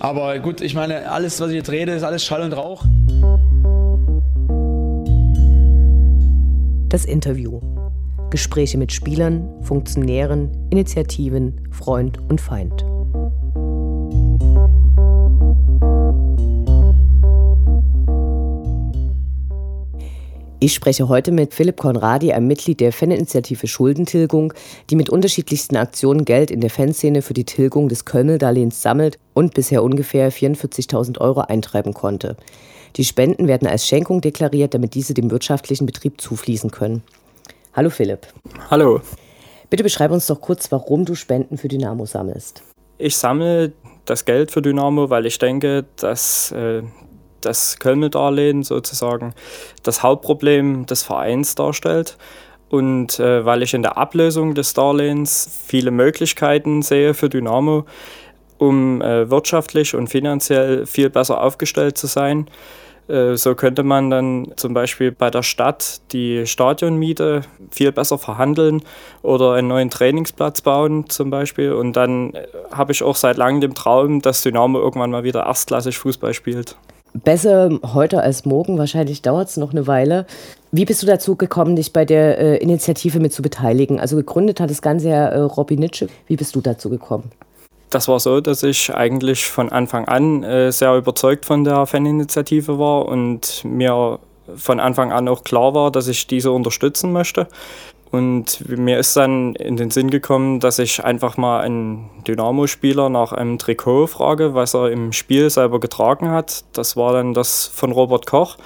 Aber gut, ich meine, alles, was ich jetzt rede, ist alles Schall und Rauch. Das Interview. Gespräche mit Spielern, Funktionären, Initiativen, Freund und Feind. Ich spreche heute mit Philipp Konradi, einem Mitglied der Faninitiative Schuldentilgung, die mit unterschiedlichsten Aktionen Geld in der Fanszene für die Tilgung des Kölmel-Darlehens sammelt und bisher ungefähr 44.000 Euro eintreiben konnte. Die Spenden werden als Schenkung deklariert, damit diese dem wirtschaftlichen Betrieb zufließen können. Hallo Philipp. Hallo. Bitte beschreib uns doch kurz, warum du Spenden für Dynamo sammelst. Ich sammle das Geld für Dynamo, weil ich denke, dass äh, das Köln-Darlehen sozusagen das Hauptproblem des Vereins darstellt. Und äh, weil ich in der Ablösung des Darlehens viele Möglichkeiten sehe für Dynamo, um äh, wirtschaftlich und finanziell viel besser aufgestellt zu sein. Äh, so könnte man dann zum Beispiel bei der Stadt die Stadionmiete viel besser verhandeln oder einen neuen Trainingsplatz bauen zum Beispiel. Und dann äh, habe ich auch seit langem den Traum, dass Dynamo irgendwann mal wieder erstklassig Fußball spielt besser heute als morgen. Wahrscheinlich dauert es noch eine Weile. Wie bist du dazu gekommen, dich bei der äh, Initiative mit zu beteiligen? Also gegründet hat das Ganze ja äh, Robin Nitsche. Wie bist du dazu gekommen? Das war so, dass ich eigentlich von Anfang an äh, sehr überzeugt von der Faninitiative war und mir von Anfang an auch klar war, dass ich diese unterstützen möchte. Und mir ist dann in den Sinn gekommen, dass ich einfach mal einen Dynamo-Spieler nach einem Trikot frage, was er im Spiel selber getragen hat. Das war dann das von Robert Koch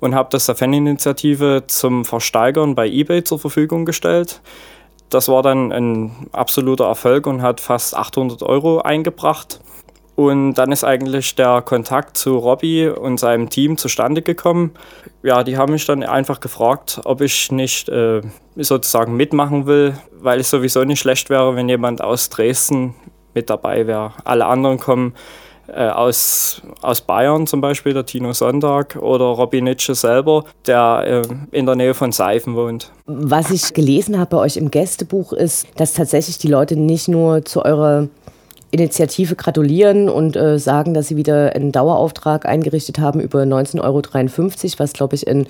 und habe das der Faninitiative zum Versteigern bei eBay zur Verfügung gestellt. Das war dann ein absoluter Erfolg und hat fast 800 Euro eingebracht. Und dann ist eigentlich der Kontakt zu Robbie und seinem Team zustande gekommen. Ja, die haben mich dann einfach gefragt, ob ich nicht äh, sozusagen mitmachen will, weil es sowieso nicht schlecht wäre, wenn jemand aus Dresden mit dabei wäre. Alle anderen kommen äh, aus, aus Bayern zum Beispiel, der Tino Sonntag oder Robin Nitsche selber, der äh, in der Nähe von Seifen wohnt. Was ich gelesen habe bei euch im Gästebuch ist, dass tatsächlich die Leute nicht nur zu eurer Initiative gratulieren und äh, sagen, dass sie wieder einen Dauerauftrag eingerichtet haben über 19,53 Euro, was, glaube ich, ein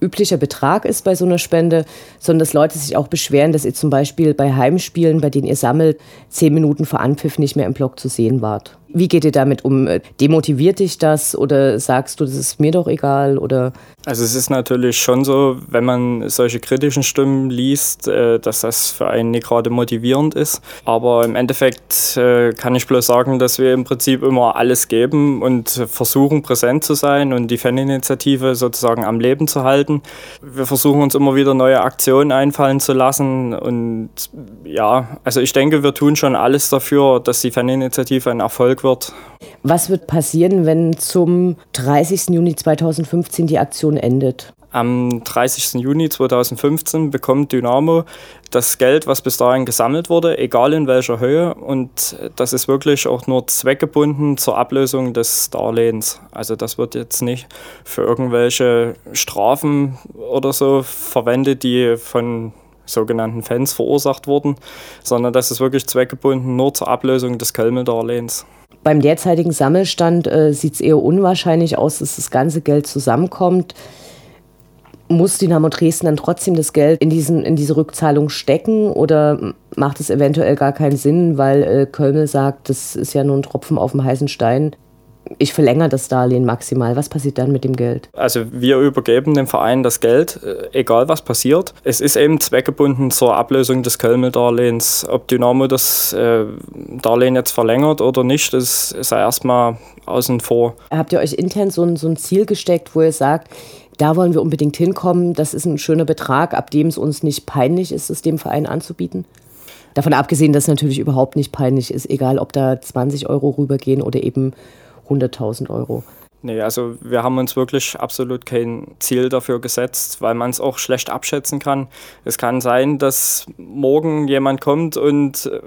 üblicher Betrag ist bei so einer Spende, sondern dass Leute sich auch beschweren, dass ihr zum Beispiel bei Heimspielen, bei denen ihr sammelt, zehn Minuten vor Anpfiff nicht mehr im Blog zu sehen wart. Wie geht ihr damit um? Demotiviert dich das oder sagst du, das ist mir doch egal? Oder? Also es ist natürlich schon so, wenn man solche kritischen Stimmen liest, äh, dass das für einen nicht gerade motivierend ist. Aber im Endeffekt äh, kann ich bloß sagen, dass wir im Prinzip immer alles geben und versuchen präsent zu sein und die Faninitiative sozusagen am Leben zu halten. Wir versuchen uns immer wieder neue Aktionen einfallen zu lassen und ja, also ich denke, wir tun schon alles dafür, dass die Faninitiative ein Erfolg wird. Was wird passieren, wenn zum 30. Juni 2015 die Aktion endet? Am 30. Juni 2015 bekommt Dynamo das Geld, was bis dahin gesammelt wurde, egal in welcher Höhe. Und das ist wirklich auch nur zweckgebunden zur Ablösung des Darlehens. Also das wird jetzt nicht für irgendwelche Strafen oder so verwendet, die von sogenannten Fans verursacht wurden, sondern das ist wirklich zweckgebunden nur zur Ablösung des Kölmel-Darlehens. Beim derzeitigen Sammelstand äh, sieht es eher unwahrscheinlich aus, dass das ganze Geld zusammenkommt. Muss Dynamo Dresden dann trotzdem das Geld in, diesen, in diese Rückzahlung stecken oder macht es eventuell gar keinen Sinn, weil äh, Kölmel sagt, das ist ja nur ein Tropfen auf dem heißen Stein? Ich verlängere das Darlehen maximal. Was passiert dann mit dem Geld? Also wir übergeben dem Verein das Geld, äh, egal was passiert. Es ist eben zweckgebunden zur Ablösung des Kölmel-Darlehens. Ob Dynamo das äh, Darlehen jetzt verlängert oder nicht, das ist ja erstmal außen vor. Habt ihr euch intern so ein, so ein Ziel gesteckt, wo ihr sagt, da wollen wir unbedingt hinkommen, das ist ein schöner Betrag, ab dem es uns nicht peinlich ist, es dem Verein anzubieten? Davon abgesehen, dass es natürlich überhaupt nicht peinlich ist, egal ob da 20 Euro rübergehen oder eben 100.000 Euro. Nee, also wir haben uns wirklich absolut kein Ziel dafür gesetzt, weil man es auch schlecht abschätzen kann. Es kann sein, dass morgen jemand kommt und äh,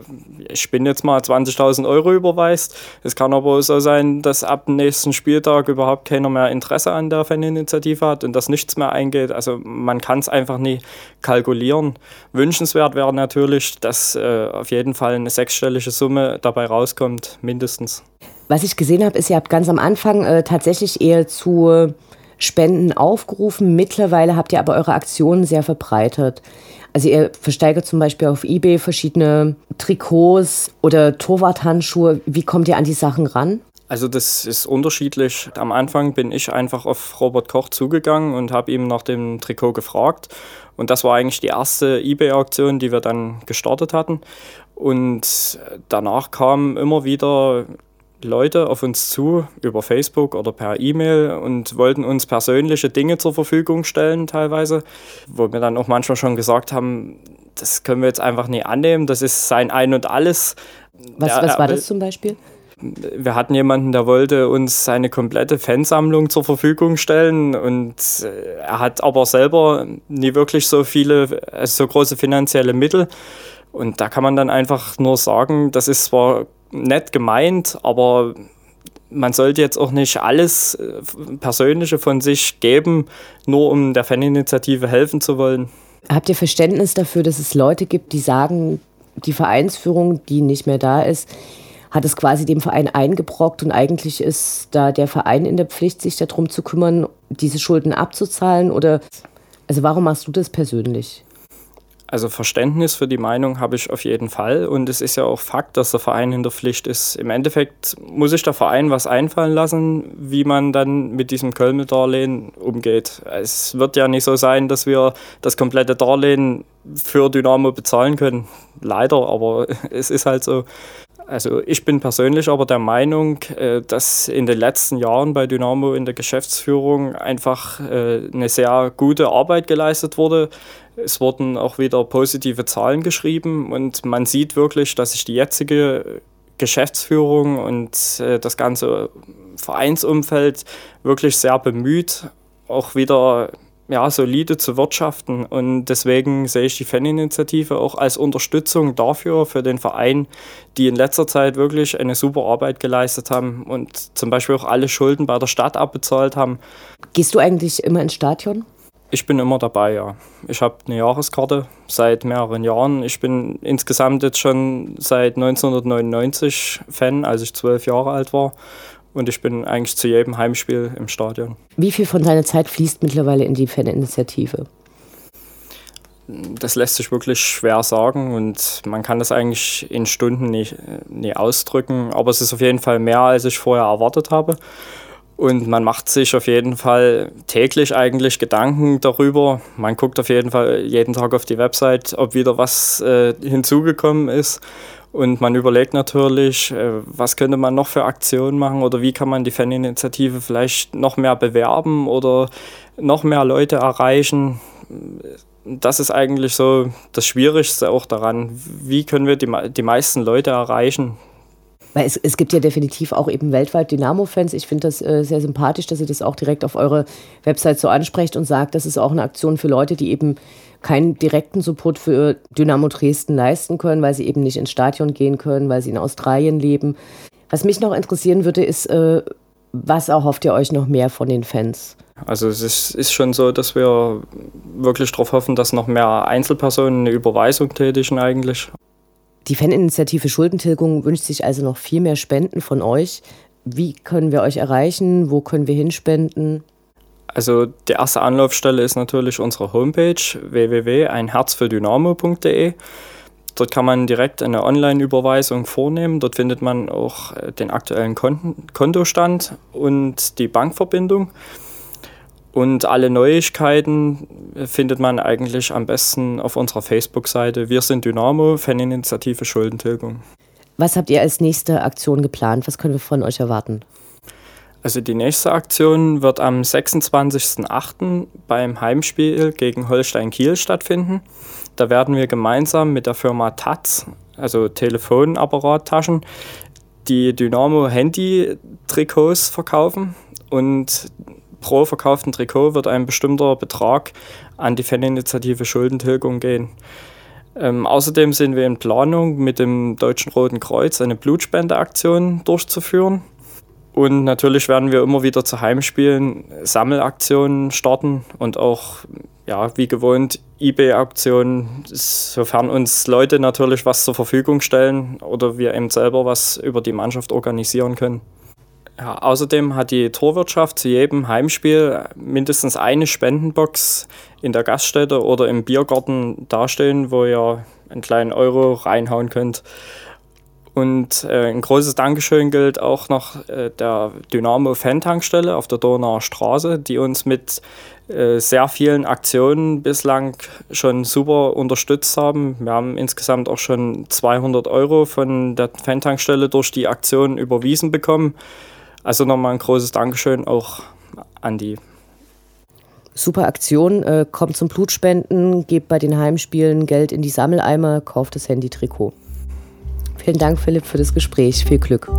ich bin jetzt mal 20.000 Euro überweist. Es kann aber so sein, dass ab dem nächsten Spieltag überhaupt keiner mehr Interesse an der Faninitiative hat und dass nichts mehr eingeht. Also man kann es einfach nie kalkulieren. Wünschenswert wäre natürlich, dass äh, auf jeden Fall eine sechsstellige Summe dabei rauskommt, mindestens. Was ich gesehen habe, ist, ihr habt ganz am Anfang äh, tatsächlich eher zu Spenden aufgerufen. Mittlerweile habt ihr aber eure Aktionen sehr verbreitert. Also ihr versteigert zum Beispiel auf eBay verschiedene Trikots oder Torwarthandschuhe. Wie kommt ihr an die Sachen ran? Also das ist unterschiedlich. Am Anfang bin ich einfach auf Robert Koch zugegangen und habe ihm nach dem Trikot gefragt. Und das war eigentlich die erste eBay-Auktion, die wir dann gestartet hatten. Und danach kamen immer wieder Leute auf uns zu über Facebook oder per E-Mail und wollten uns persönliche Dinge zur Verfügung stellen teilweise, wo wir dann auch manchmal schon gesagt haben, das können wir jetzt einfach nicht annehmen, das ist sein Ein und alles. Was, der, was war das zum Beispiel? Wir hatten jemanden, der wollte uns seine komplette Fansammlung zur Verfügung stellen und äh, er hat aber selber nie wirklich so viele, also so große finanzielle Mittel. Und da kann man dann einfach nur sagen, das ist zwar nett gemeint, aber man sollte jetzt auch nicht alles äh, Persönliche von sich geben, nur um der Faninitiative helfen zu wollen. Habt ihr Verständnis dafür, dass es Leute gibt, die sagen, die Vereinsführung, die nicht mehr da ist, hat es quasi dem Verein eingebrockt und eigentlich ist da der Verein in der Pflicht, sich darum zu kümmern, diese Schulden abzuzahlen? Oder also warum machst du das persönlich? Also Verständnis für die Meinung habe ich auf jeden Fall und es ist ja auch Fakt, dass der Verein in der Pflicht ist. Im Endeffekt muss sich der Verein was einfallen lassen, wie man dann mit diesem Köln-Darlehen umgeht. Es wird ja nicht so sein, dass wir das komplette Darlehen für Dynamo bezahlen können. Leider, aber es ist halt so. Also ich bin persönlich aber der Meinung, äh, dass in den letzten Jahren bei Dynamo in der Geschäftsführung einfach äh, eine sehr gute Arbeit geleistet wurde. Es wurden auch wieder positive Zahlen geschrieben und man sieht wirklich, dass sich die jetzige Geschäftsführung und äh, das ganze Vereinsumfeld wirklich sehr bemüht, auch wieder ja, solide zu wirtschaften. Und deswegen sehe ich die Faninitiative auch als Unterstützung dafür, für den Verein, die in letzter Zeit wirklich eine super Arbeit geleistet haben und zum Beispiel auch alle Schulden bei der Stadt abbezahlt haben. Gehst du eigentlich immer ins Stadion? Ich bin immer dabei, ja. Ich habe eine Jahreskarte seit mehreren Jahren. Ich bin insgesamt jetzt schon seit 1999 Fan, als ich zwölf Jahre alt war und ich bin eigentlich zu jedem Heimspiel im Stadion. Wie viel von deiner Zeit fließt mittlerweile in die Faninitiative? Das lässt sich wirklich schwer sagen und man kann das eigentlich in Stunden nicht, nicht ausdrücken, aber es ist auf jeden Fall mehr, als ich vorher erwartet habe. Und man macht sich auf jeden Fall täglich eigentlich Gedanken darüber. Man guckt auf jeden Fall jeden Tag auf die Website, ob wieder was äh, hinzugekommen ist. Und man überlegt natürlich, äh, was könnte man noch für Aktionen machen oder wie kann man die Faninitiative vielleicht noch mehr bewerben oder noch mehr Leute erreichen. Das ist eigentlich so das Schwierigste auch daran. Wie können wir die, die meisten Leute erreichen? Weil es, es gibt ja definitiv auch eben weltweit Dynamo-Fans. Ich finde das äh, sehr sympathisch, dass ihr das auch direkt auf eure Website so ansprecht und sagt, das ist auch eine Aktion für Leute, die eben keinen direkten Support für Dynamo Dresden leisten können, weil sie eben nicht ins Stadion gehen können, weil sie in Australien leben. Was mich noch interessieren würde, ist, äh, was erhofft ihr euch noch mehr von den Fans? Also es ist, ist schon so, dass wir wirklich darauf hoffen, dass noch mehr Einzelpersonen eine Überweisung tätigen eigentlich. Die Faninitiative Schuldentilgung wünscht sich also noch viel mehr Spenden von euch. Wie können wir euch erreichen? Wo können wir hinspenden? Also die erste Anlaufstelle ist natürlich unsere Homepage www.einherzfürdynamo.de. Dort kann man direkt eine Online-Überweisung vornehmen. Dort findet man auch äh, den aktuellen Kontostand und die Bankverbindung. Und alle Neuigkeiten findet man eigentlich am besten auf unserer Facebook-Seite Wir sind Dynamo, Faninitiative Schuldentilgung. Was habt ihr als nächste Aktion geplant? Was können wir von euch erwarten? Also die nächste Aktion wird am 26.08. beim Heimspiel gegen Holstein Kiel stattfinden. Da werden wir gemeinsam mit der Firma Taz, also Telefonapparattaschen, die Dynamo Handy Trikots verkaufen und pro verkauften Trikot wird ein bestimmter Betrag an die Faninitiative Schuldentilgung gehen. Ähm, außerdem sind wir in Planung, mit dem Deutschen Roten Kreuz eine Blutspendeaktion durchzuführen. Und natürlich werden wir immer wieder zu Heimspielen Sammelaktionen starten und auch, ja, wie gewohnt, eBay-Aktionen, sofern uns Leute natürlich was zur Verfügung stellen oder wir eben selber was über die Mannschaft organisieren können. Ja, außerdem hat die Torwirtschaft zu jedem Heimspiel mindestens eine Spendenbox in der Gaststätte oder im Biergarten dastehen, wo ihr einen kleinen Euro reinhauen könnt. Und äh, ein großes Dankeschön gilt auch noch äh, der Dynamo Fan-Tankstelle auf der Donauer Straße, die uns mit äh, sehr vielen Aktionen bislang schon super unterstützt haben. Wir haben insgesamt auch schon 200 Euro von der Fan-Tankstelle durch die Aktion überwiesen bekommen. Also nochmal ein großes Dankeschön auch an die. Super Aktion, äh, kommt zum Blutspenden, gebt bei den Heimspielen Geld in die Sammeleimer, kauft das Handy-Trikot. Vielen Dank, Philipp, für das Gespräch. Viel Glück.